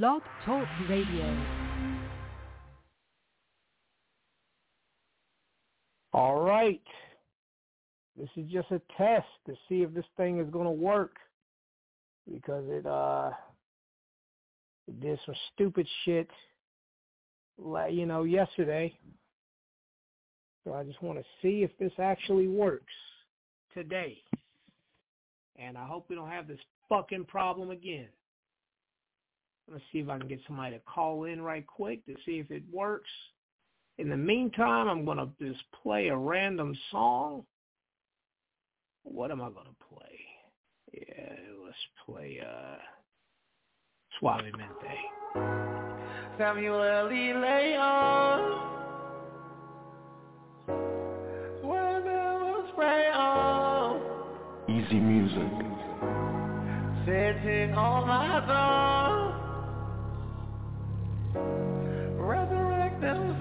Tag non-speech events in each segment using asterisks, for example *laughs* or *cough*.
Blog Talk Radio. All right. This is just a test to see if this thing is going to work because it uh it did some stupid shit like you know yesterday. So I just want to see if this actually works today. And I hope we don't have this fucking problem again. Let's see if I can get somebody to call in right quick to see if it works. In the meantime, I'm going to just play a random song. What am I going to play? Yeah, let's play uh, Suavemente. Samuel L. Leon. Easy music. Sitting on my throne. Resurrect them,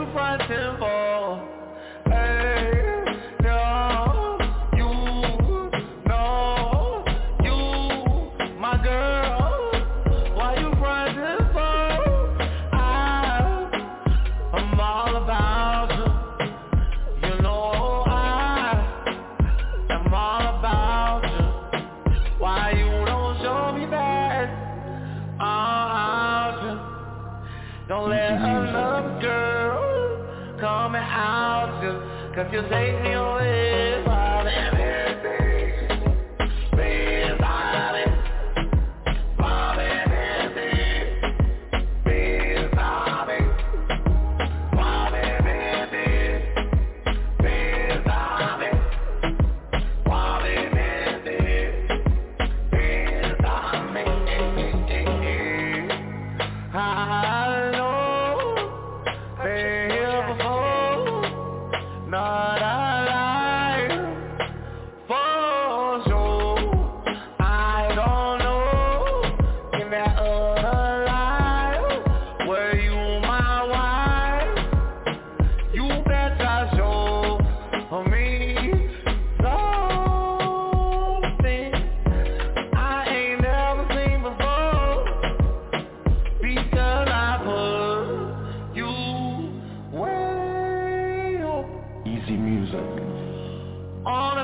you frontin' for? Hey, Cause you take me away from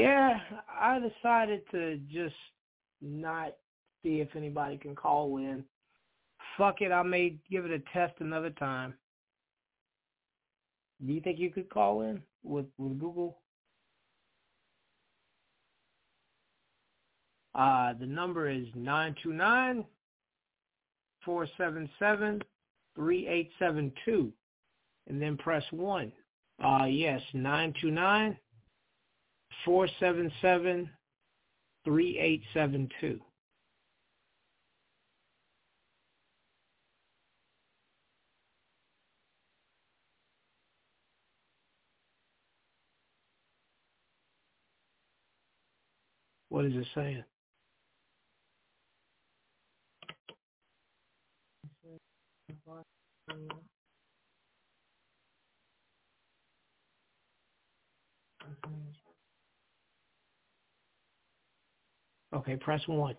Yeah, I decided to just not see if anybody can call in. Fuck it, I may give it a test another time. Do you think you could call in with, with Google? Uh, the number is nine two nine four seven seven three eight seven two, and then press 1. Uh, yes, nine two nine four seven seven three eight seven two. What is it saying? Okay, press one.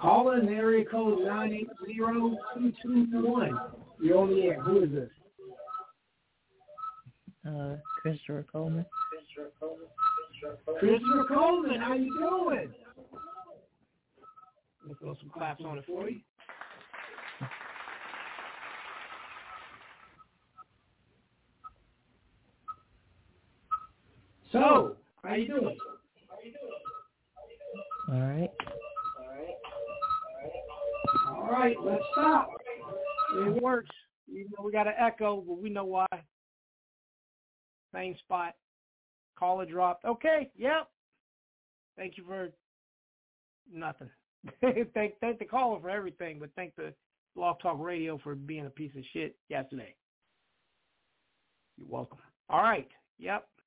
Call in area code nine eight zero two two one. You're on the air. Who is this? Uh, Christopher Coleman. Christopher Coleman, how you doing? Let's throw some claps on it for you. So, how you doing? How you doing? How are you doing? All right. All right, let's stop. It works. Even though we got an echo, but we know why. Same spot. Caller dropped. Okay, yep. Thank you for nothing. *laughs* thank thank the caller for everything, but thank the Blog Talk Radio for being a piece of shit yesterday. You're welcome. All right. Yep.